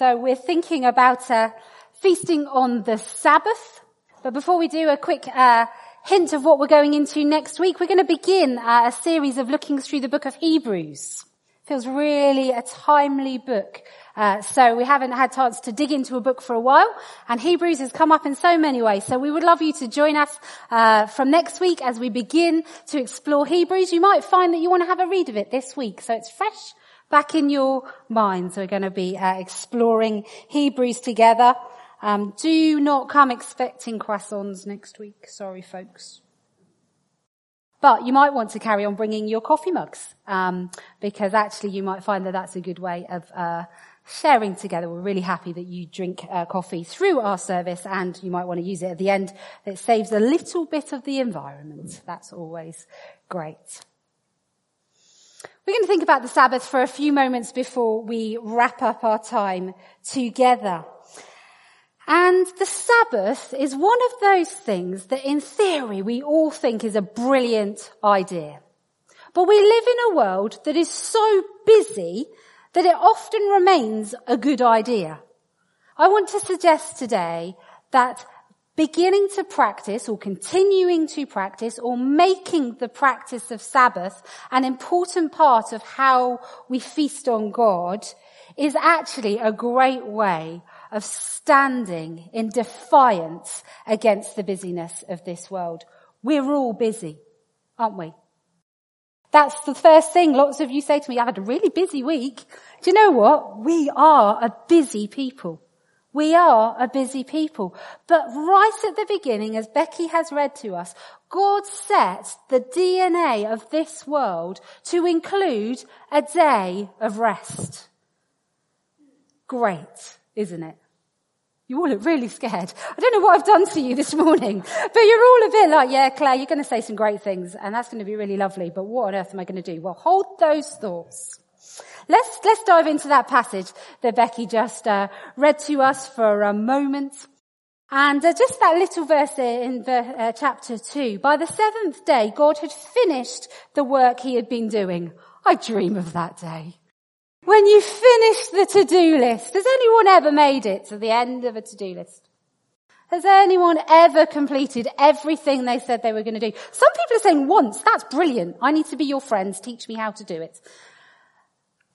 So we're thinking about uh, feasting on the Sabbath. But before we do, a quick uh, hint of what we're going into next week. We're going to begin uh, a series of looking through the book of Hebrews. Feels really a timely book. Uh, so we haven't had chance to dig into a book for a while, and Hebrews has come up in so many ways. So we would love you to join us uh, from next week as we begin to explore Hebrews. You might find that you want to have a read of it this week, so it's fresh back in your minds. We're going to be uh, exploring Hebrews together. Um, do not come expecting croissants next week. Sorry, folks. But you might want to carry on bringing your coffee mugs, um, because actually you might find that that's a good way of uh, sharing together. We're really happy that you drink uh, coffee through our service, and you might want to use it at the end. It saves a little bit of the environment. That's always great. We're going to think about the Sabbath for a few moments before we wrap up our time together. And the Sabbath is one of those things that in theory we all think is a brilliant idea. But we live in a world that is so busy that it often remains a good idea. I want to suggest today that beginning to practice or continuing to practice or making the practice of Sabbath an important part of how we feast on God is actually a great way of standing in defiance against the busyness of this world. We're all busy, aren't we? That's the first thing lots of you say to me, I had a really busy week. Do you know what? We are a busy people. We are a busy people. But right at the beginning, as Becky has read to us, God set the DNA of this world to include a day of rest. Great, isn't it? You all look really scared. I don't know what I've done to you this morning, but you're all a bit like, yeah, Claire, you're going to say some great things and that's going to be really lovely, but what on earth am I going to do? Well, hold those thoughts. Let's, let's dive into that passage that Becky just uh, read to us for a moment. And uh, just that little verse in the, uh, chapter 2. By the seventh day, God had finished the work he had been doing. I dream of that day. When you finish the to-do list, has anyone ever made it to the end of a to-do list? Has anyone ever completed everything they said they were going to do? Some people are saying once, that's brilliant. I need to be your friends. Teach me how to do it.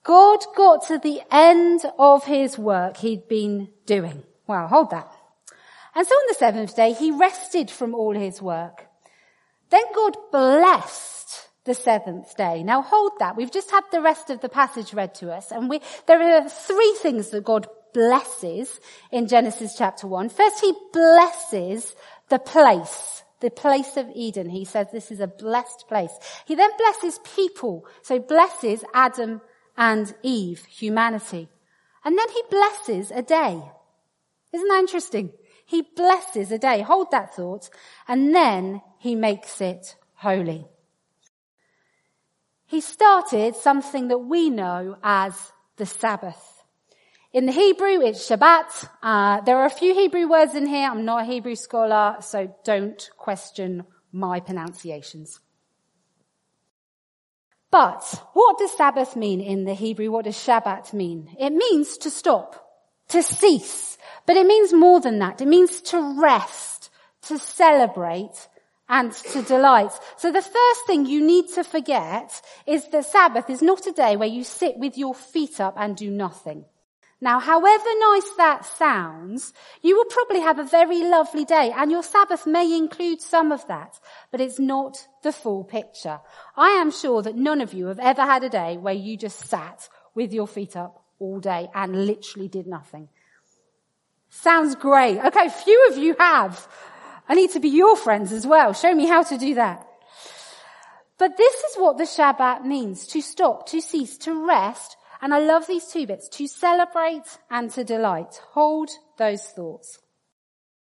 God got to the end of his work he'd been doing. Wow, hold that. And so on the seventh day, he rested from all his work. Then God blessed the seventh day. Now hold that. We've just had the rest of the passage read to us and we, there are three things that God blesses in Genesis chapter one. First, he blesses the place, the place of Eden. He says this is a blessed place. He then blesses people. So blesses Adam and Eve, humanity. And then he blesses a day. Isn't that interesting? He blesses a day. Hold that thought. And then he makes it holy. He started something that we know as the Sabbath. In the Hebrew, it's Shabbat. Uh, there are a few Hebrew words in here. I'm not a Hebrew scholar, so don't question my pronunciations. But what does Sabbath mean in the Hebrew? What does Shabbat mean? It means to stop, to cease. But it means more than that. It means to rest, to celebrate, and to delight. So the first thing you need to forget is that Sabbath is not a day where you sit with your feet up and do nothing. Now, however nice that sounds, you will probably have a very lovely day and your Sabbath may include some of that, but it's not the full picture. I am sure that none of you have ever had a day where you just sat with your feet up all day and literally did nothing. Sounds great. Okay, few of you have. I need to be your friends as well. Show me how to do that. But this is what the Shabbat means, to stop, to cease, to rest, And I love these two bits, to celebrate and to delight. Hold those thoughts.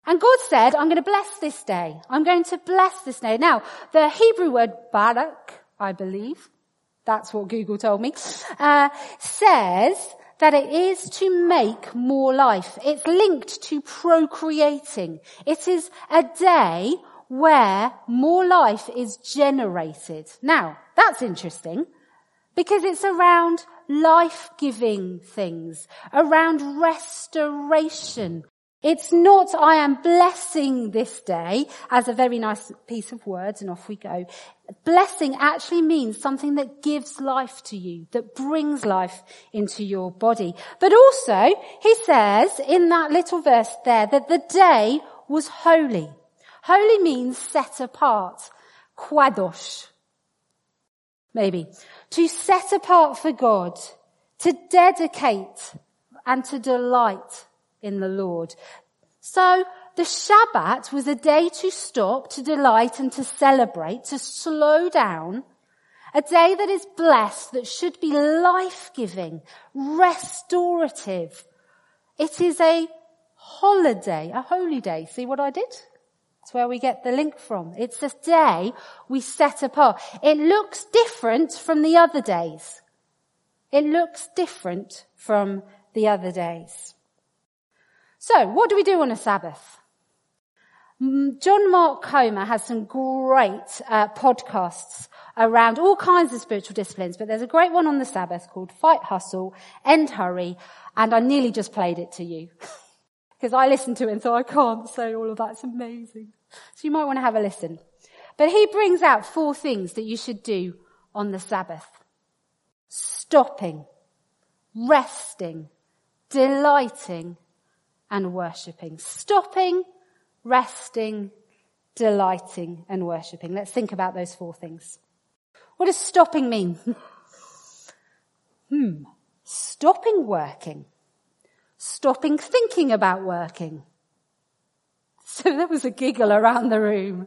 And God said, I'm going to bless this day. I'm going to bless this day. Now, the Hebrew word barak, I believe, that's what Google told me, uh, says that it is to make more life. It's linked to procreating. It is a day where more life is generated. Now, that's interesting because it's around life-giving things, around restoration, it's not, I am blessing this day as a very nice piece of words and off we go. Blessing actually means something that gives life to you, that brings life into your body. But also, he says in that little verse there that the day was holy. Holy means set apart. Quadosh. Maybe. To set apart for God. To dedicate and to delight in the Lord. So the Shabbat was a day to stop, to delight and to celebrate, to slow down. A day that is blessed, that should be life-giving, restorative. It is a holiday, a holy day. See what I did? That's where we get the link from. It's a day we set apart. It looks different from the other days. It looks different from the other days. So, what do we do on a Sabbath? Mm, John Mark Comer has some great uh, podcasts around all kinds of spiritual disciplines, but there's a great one on the Sabbath called Fight Hustle, End Hurry, and I nearly just played it to you. Because I listened to it and thought, I can't say all of that, it's amazing. So you might want to have a listen. But he brings out four things that you should do on the Sabbath. Stopping, resting, delighting, and worshipping. Stopping, resting, delighting, and worshipping. Let's think about those four things. What does stopping mean? hmm. Stopping working. Stopping thinking about working. So there was a giggle around the room.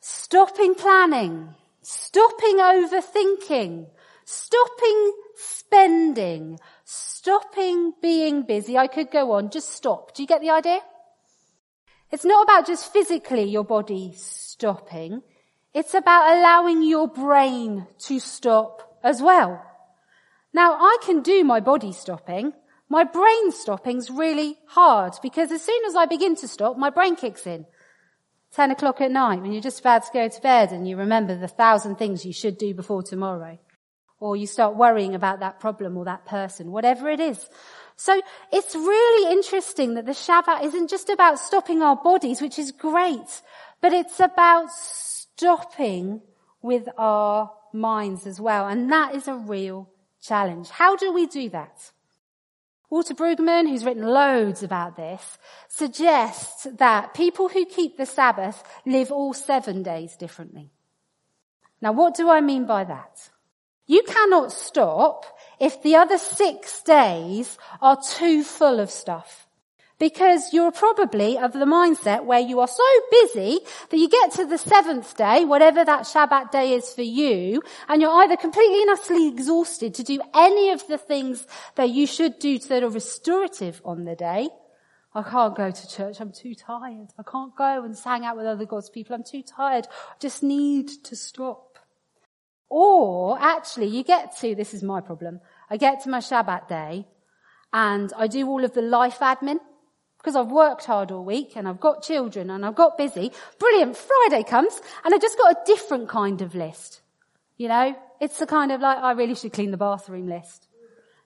Stopping planning. Stopping overthinking. Stopping spending stopping being busy. I could go on. Just stop. Do you get the idea? It's not about just physically your body stopping. It's about allowing your brain to stop as well. Now I can do my body stopping. My brain stopping's really hard because as soon as I begin to stop, my brain kicks in. 10 o'clock at night when you're just about to go to bed and you remember the thousand things you should do before tomorrow or you start worrying about that problem or that person, whatever it is. So it's really interesting that the Shabbat isn't just about stopping our bodies, which is great, but it's about stopping with our minds as well. And that is a real challenge. How do we do that? Walter Brueggemann, who's written loads about this, suggests that people who keep the Sabbath live all seven days differently. Now what do I mean by that? You cannot stop if the other six days are too full of stuff. Because you're probably of the mindset where you are so busy that you get to the seventh day, whatever that Shabbat day is for you, and you're either completely and utterly exhausted to do any of the things that you should do that are restorative on the day. I can't go to church. I'm too tired. I can't go and hang out with other God's people. I'm too tired. I just need to stop. Or actually you get to, this is my problem, I get to my Shabbat day and I do all of the life admin because I've worked hard all week and I've got children and I've got busy. Brilliant. Friday comes and I've just got a different kind of list. You know, it's the kind of like, I really should clean the bathroom list.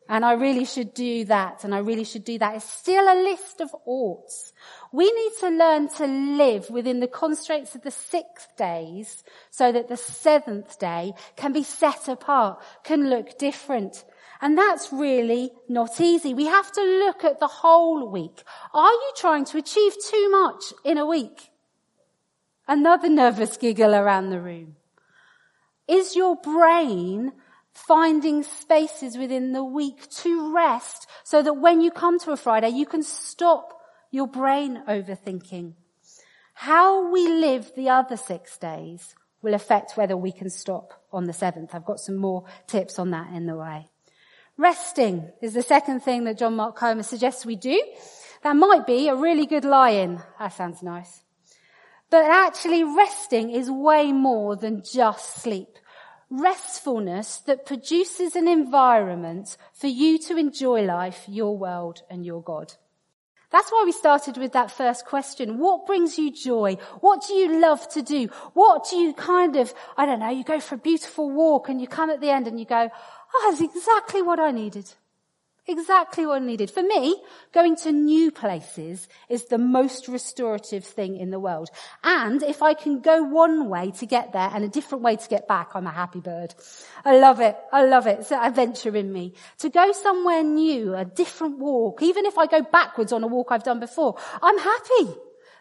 And I really should do that and I really should do that. It's still a list of oughts. We need to learn to live within the constraints of the six days so that the seventh day can be set apart, can look different. And that's really not easy. We have to look at the whole week. Are you trying to achieve too much in a week? Another nervous giggle around the room. Is your brain finding spaces within the week to rest so that when you come to a Friday, you can stop your brain overthinking. How we live the other six days will affect whether we can stop on the seventh. I've got some more tips on that in the way. Resting is the second thing that John Mark Comer suggests we do. That might be a really good lie-in. That sounds nice. But actually resting is way more than just sleep. Restfulness that produces an environment for you to enjoy life, your world and your God. That's why we started with that first question. What brings you joy? What do you love to do? What do you kind of, I don't know, you go for a beautiful walk and you come at the end and you go, oh, that's exactly what I needed. Exactly what I needed. For me, going to new places is the most restorative thing in the world. And if I can go one way to get there and a different way to get back, I'm a happy bird. I love it. I love it. It's an adventure in me. To go somewhere new, a different walk, even if I go backwards on a walk I've done before, I'm happy.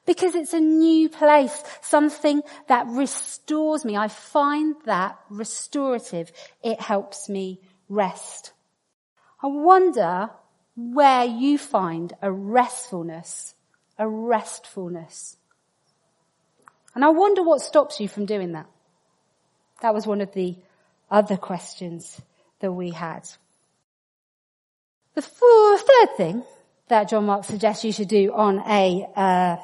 Because it's a new place, something that restores me. I find that restorative. It helps me rest. I wonder where you find a restfulness, a restfulness. And I wonder what stops you from doing that. That was one of the other questions that we had. The third thing that John Mark suggests you should do on a uh,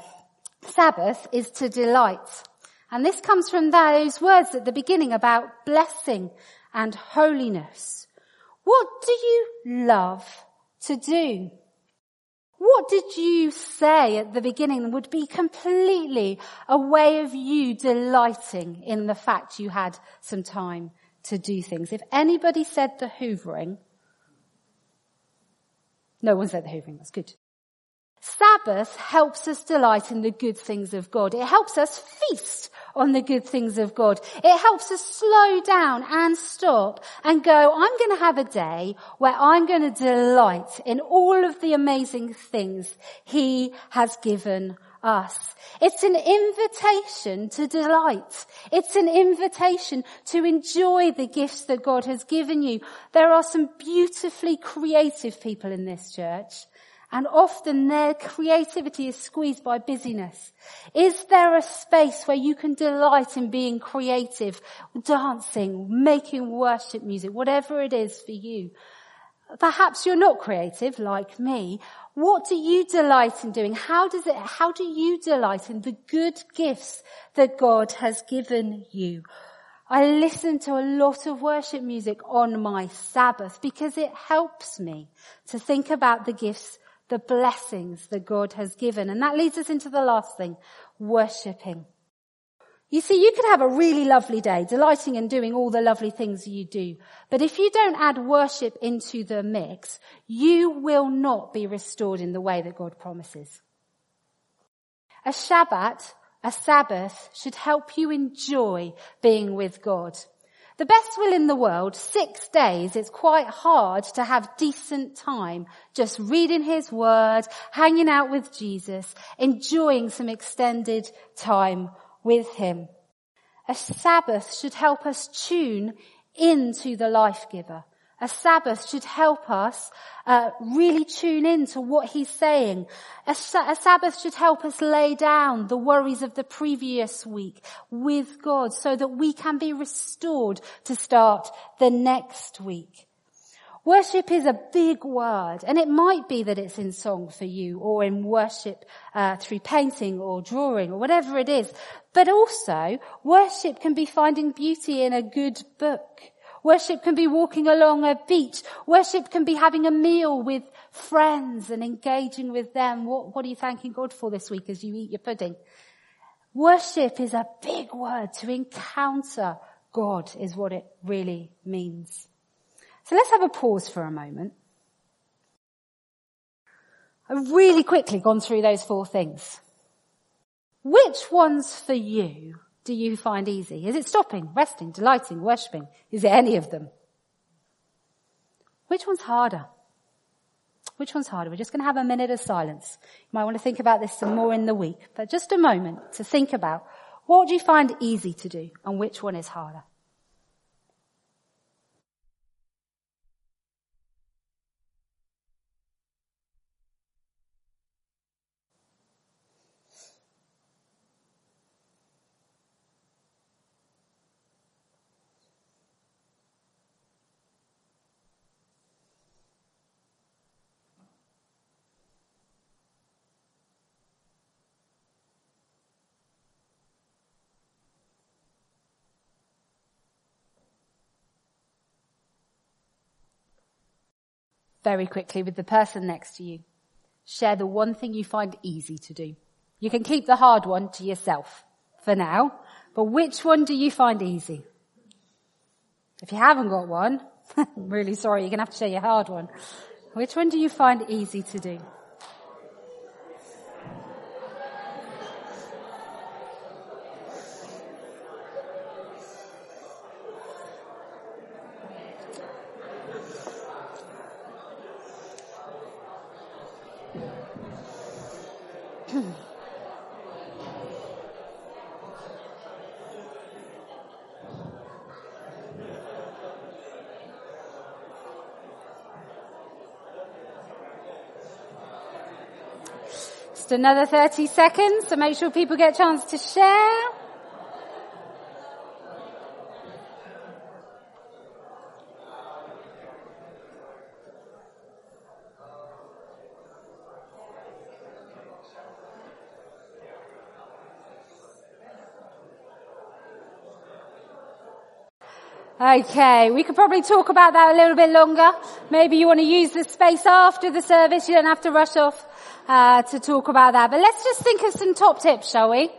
Sabbath is to delight. And this comes from those words at the beginning about blessing and holiness. What do you love to do? What did you say at the beginning would be completely a way of you delighting in the fact you had some time to do things? If anybody said the hoovering, no one said the hoovering, that's good. Sabbath helps us delight in the good things of God. It helps us feast on the good things of God. It helps us slow down and stop and go, I'm going to have a day where I'm going to delight in all of the amazing things He has given us. It's an invitation to delight. It's an invitation to enjoy the gifts that God has given you. There are some beautifully creative people in this church and often their creativity is squeezed by busyness. Is there a space where you can delight in being creative, dancing, making worship music, whatever it is for you? Perhaps you're not creative like me. What do you delight in doing? How does it, how do you delight in the good gifts that God has given you? I listen to a lot of worship music on my Sabbath because it helps me to think about the gifts the blessings that God has given. And that leads us into the last thing, worshipping. You see, you could have a really lovely day, delighting in doing all the lovely things you do. But if you don't add worship into the mix, you will not be restored in the way that God promises. A Shabbat, a Sabbath, should help you enjoy being with God. The best will in the world, six days, it's quite hard to have decent time just reading his word, hanging out with Jesus, enjoying some extended time with him. A Sabbath should help us tune into the life giver. A Sabbath should help us uh, really tune in to what he's saying. A, a Sabbath should help us lay down the worries of the previous week with God so that we can be restored to start the next week. Worship is a big word, and it might be that it's in song for you, or in worship uh, through painting or drawing, or whatever it is. But also, worship can be finding beauty in a good book Worship can be walking along a beach. Worship can be having a meal with friends and engaging with them. What, what are you thanking God for this week as you eat your pudding? Worship is a big word. To encounter God is what it really means. So let's have a pause for a moment. I've really quickly gone through those four things. Which ones for you do you find easy? Is it stopping, resting, delighting, worshipping? Is it any of them? Which one's harder? Which one's harder? We're just going to have a minute of silence. You might want to think about this some more in the week, but just a moment to think about what do you find easy to do and which one is harder? Very quickly with the person next to you. Share the one thing you find easy to do. You can keep the hard one to yourself for now, but which one do you find easy? If you haven't got one, I'm really sorry, you're going to have to share your hard one. Which one do you find easy to do? Just another 30 seconds so make sure people get a chance to share. Okay, we could probably talk about that a little bit longer. Maybe you want to use the space after the service. You don't have to rush off uh, to talk about that. But let's just think of some top tips, shall we?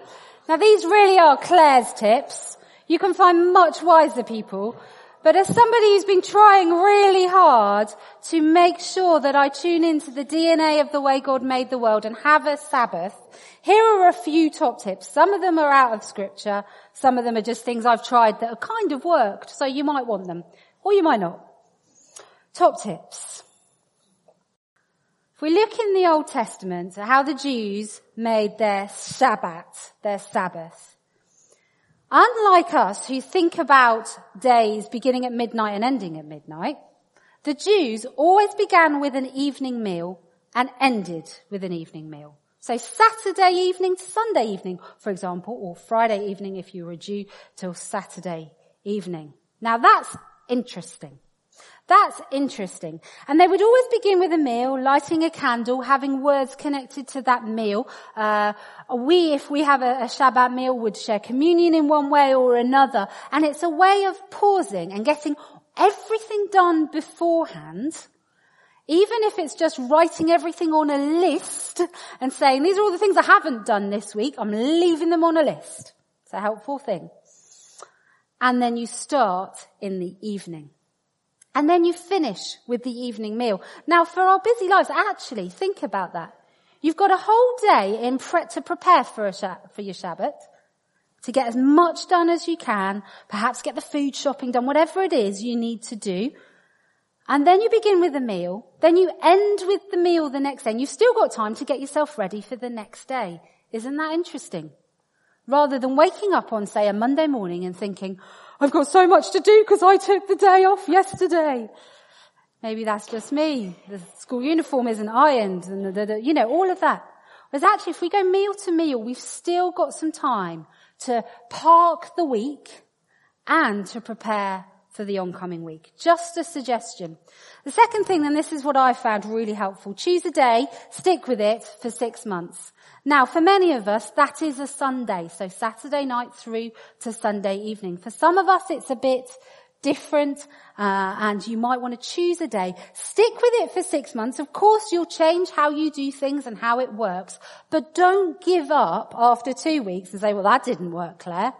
Now these really are Claire's tips. You can find much wiser people. But as somebody who's been trying really hard to make sure that I tune into the DNA of the way God made the world and have a Sabbath, here are a few top tips. Some of them are out of scripture. Some of them are just things I've tried that have kind of worked. So you might want them or you might not. Top tips. If we look in the Old Testament at how the Jews made their Sabbath, their Sabbath, unlike us who think about days beginning at midnight and ending at midnight, the Jews always began with an evening meal and ended with an evening meal. So Saturday evening to Sunday evening, for example, or Friday evening if you were a Jew till Saturday evening. Now that's interesting. That's interesting. And they would always begin with a meal, lighting a candle, having words connected to that meal. Uh, we, if we have a, a Shabbat meal, would share communion in one way or another. And it's a way of pausing and getting everything done beforehand. Even if it's just writing everything on a list and saying, these are all the things I haven't done this week, I'm leaving them on a list. It's a helpful thing. And then you start in the evening. And then you finish with the evening meal. Now for our busy lives, actually think about that. You've got a whole day in pre- to prepare for, a for your Shabbat, to get as much done as you can, perhaps get the food shopping done, whatever it is you need to do. And then you begin with the meal, then you end with the meal the next day, and you've still got time to get yourself ready for the next day. Isn't that interesting? Rather than waking up on, say, a Monday morning and thinking, I've got so much to do because I took the day off yesterday. Maybe that's just me. The school uniform isn't ironed and the, the, you know, all of that. Whereas actually if we go meal to meal, we've still got some time to park the week and to prepare for the oncoming week. Just a suggestion. The second thing, and this is what I found really helpful, choose a day, stick with it for six months. Now, for many of us, that is a Sunday, so Saturday night through to Sunday evening. For some of us, it's a bit different, uh, and you might want to choose a day. Stick with it for six months. Of course, you'll change how you do things and how it works, but don't give up after two weeks and say, well, that didn't work, Claire.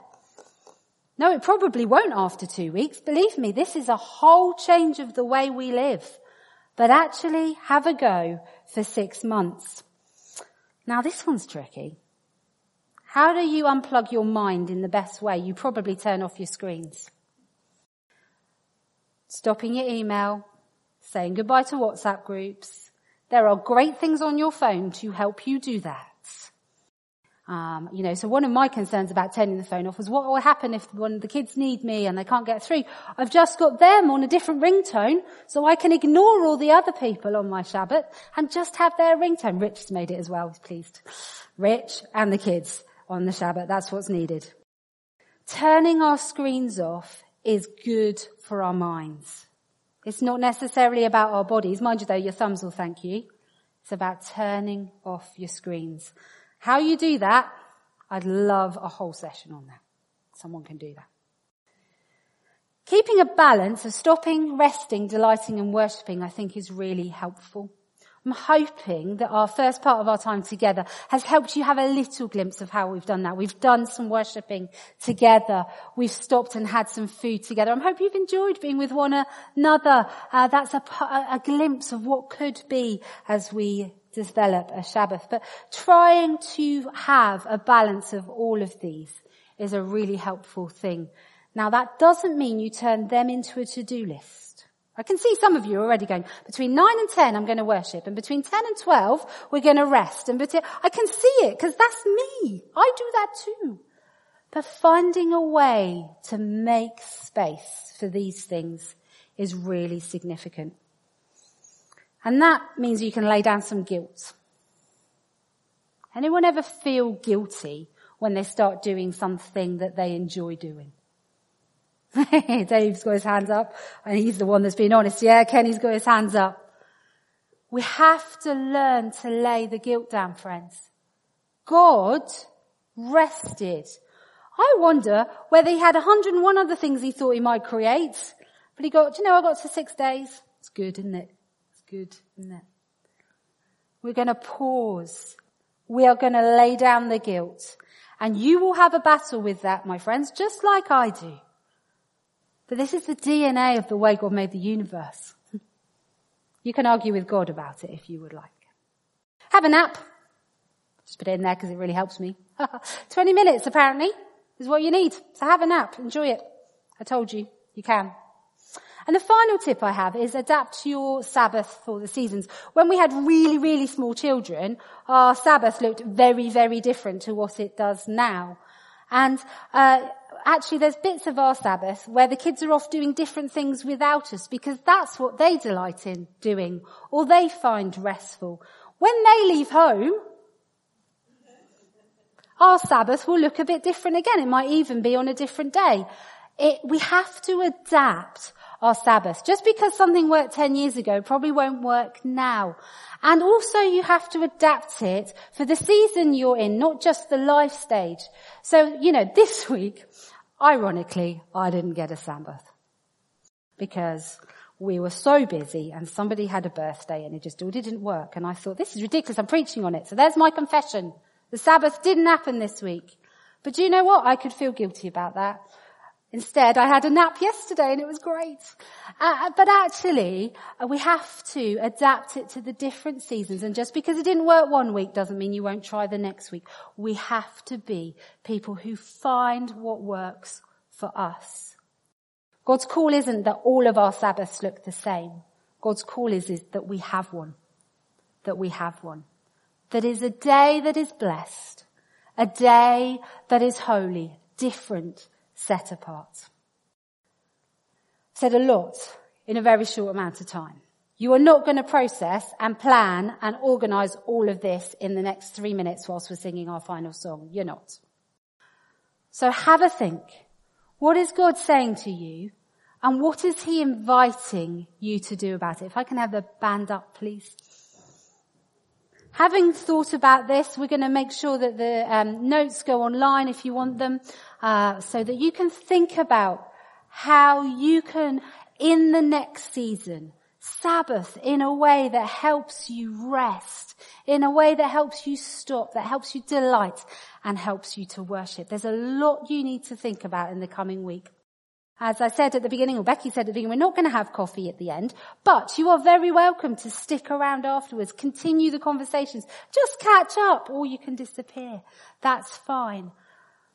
No, it probably won't after two weeks. Believe me, this is a whole change of the way we live. But actually, have a go for six months. Now this one's tricky. How do you unplug your mind in the best way? You probably turn off your screens. Stopping your email, saying goodbye to WhatsApp groups. There are great things on your phone to help you do that. Um, you know, so one of my concerns about turning the phone off was what will happen if one of the kids need me and they can't get through. I've just got them on a different ringtone so I can ignore all the other people on my Shabbat and just have their ringtone. Rich has made it as well. He's pleased. Rich and the kids on the Shabbat. That's what's needed. Turning our screens off is good for our minds. It's not necessarily about our bodies. Mind you though, your thumbs will thank you. It's about turning off your screens. How you do that, I'd love a whole session on that. Someone can do that. Keeping a balance of stopping, resting, delighting and worshipping I think is really helpful. I'm hoping that our first part of our time together has helped you have a little glimpse of how we've done that. We've done some worshipping together. We've stopped and had some food together. I hope you've enjoyed being with one another. Uh, that's a, a glimpse of what could be as we develop a Sabbath. But trying to have a balance of all of these is a really helpful thing. Now that doesn't mean you turn them into a to-do list. I can see some of you already going, between 9 and 10 I'm going to worship, and between 10 and 12 we're going to rest, and between, I can see it, because that's me. I do that too. But finding a way to make space for these things is really significant. And that means you can lay down some guilt. Anyone ever feel guilty when they start doing something that they enjoy doing? Dave's got his hands up and he's the one that's been honest. Yeah, Kenny's got his hands up. We have to learn to lay the guilt down, friends. God rested. I wonder whether he had 101 other things he thought he might create, but he got, Do you know, I got to six days. It's good, isn't it? It's good, isn't it? We're going to pause. We are going to lay down the guilt. And you will have a battle with that, my friends, just like I do. But this is the DNA of the way God made the universe. You can argue with God about it if you would like. Have a nap. Just put it in there because it really helps me. 20 minutes apparently is what you need. So have a nap. Enjoy it. I told you, you can. And the final tip I have is adapt your Sabbath for the seasons. When we had really, really small children, our Sabbath looked very, very different to what it does now. And uh, actually there's bits of our Sabbath where the kids are off doing different things without us because that's what they delight in doing or they find restful. When they leave home, our Sabbath will look a bit different again. It might even be on a different day. It, we have to adapt our Sabbath. Just because something worked 10 years ago probably won't work now. And also you have to adapt it for the season you're in, not just the life stage. So, you know, this week, ironically, I didn't get a Sabbath. Because we were so busy and somebody had a birthday and it just didn't work. And I thought, this is ridiculous. I'm preaching on it. So there's my confession. The Sabbath didn't happen this week. But do you know what? I could feel guilty about that. Instead, I had a nap yesterday and it was great. Uh, but actually, uh, we have to adapt it to the different seasons. And just because it didn't work one week doesn't mean you won't try the next week. We have to be people who find what works for us. God's call isn't that all of our Sabbaths look the same. God's call is, is that we have one. That we have one. That is a day that is blessed. A day that is holy, different, set apart. Said a lot in a very short amount of time. You are not going to process and plan and organize all of this in the next three minutes whilst we're singing our final song. You're not. So have a think. What is God saying to you? And what is he inviting you to do about it? If I can have the band up, please. Having thought about this, we're going to make sure that the um, notes go online if you want them, uh, so that you can think about how you can, in the next season, Sabbath in a way that helps you rest, in a way that helps you stop, that helps you delight, and helps you to worship. There's a lot you need to think about in the coming week. As I said at the beginning, or Becky said at the beginning, we're not going to have coffee at the end, but you are very welcome to stick around afterwards, continue the conversations, just catch up, or you can disappear. That's fine.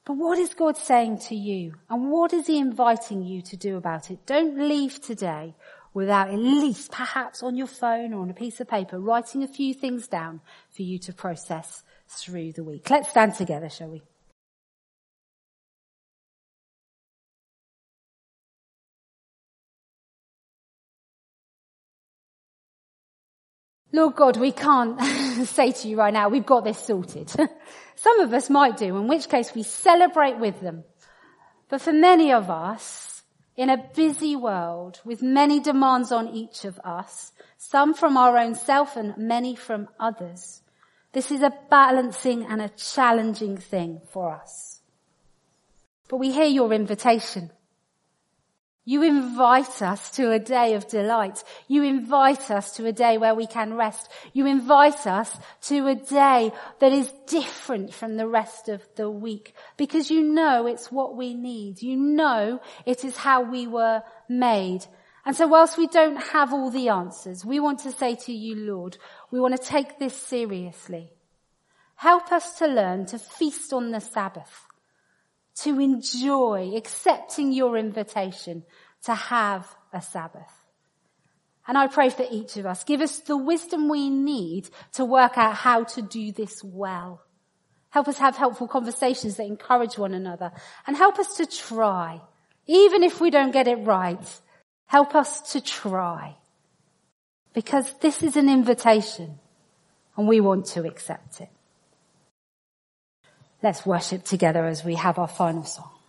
But what is God saying to you? And what is He inviting you to do about it? Don't leave today without at least perhaps on your phone or on a piece of paper writing a few things down for you to process through the week. Let's stand together, shall we? Lord God, we can't say to you right now, we've got this sorted. Some of us might do, in which case we celebrate with them. But for many of us, in a busy world with many demands on each of us, some from our own self and many from others, this is a balancing and a challenging thing for us. But we hear your invitation. You invite us to a day of delight. You invite us to a day where we can rest. You invite us to a day that is different from the rest of the week because you know it's what we need. You know it is how we were made. And so whilst we don't have all the answers, we want to say to you, Lord, we want to take this seriously. Help us to learn to feast on the Sabbath to enjoy accepting your invitation to have a Sabbath. And I pray for each of us. Give us the wisdom we need to work out how to do this well. Help us have helpful conversations that encourage one another and help us to try. Even if we don't get it right, help us to try. Because this is an invitation and we want to accept it. Let's worship together as we have our final song.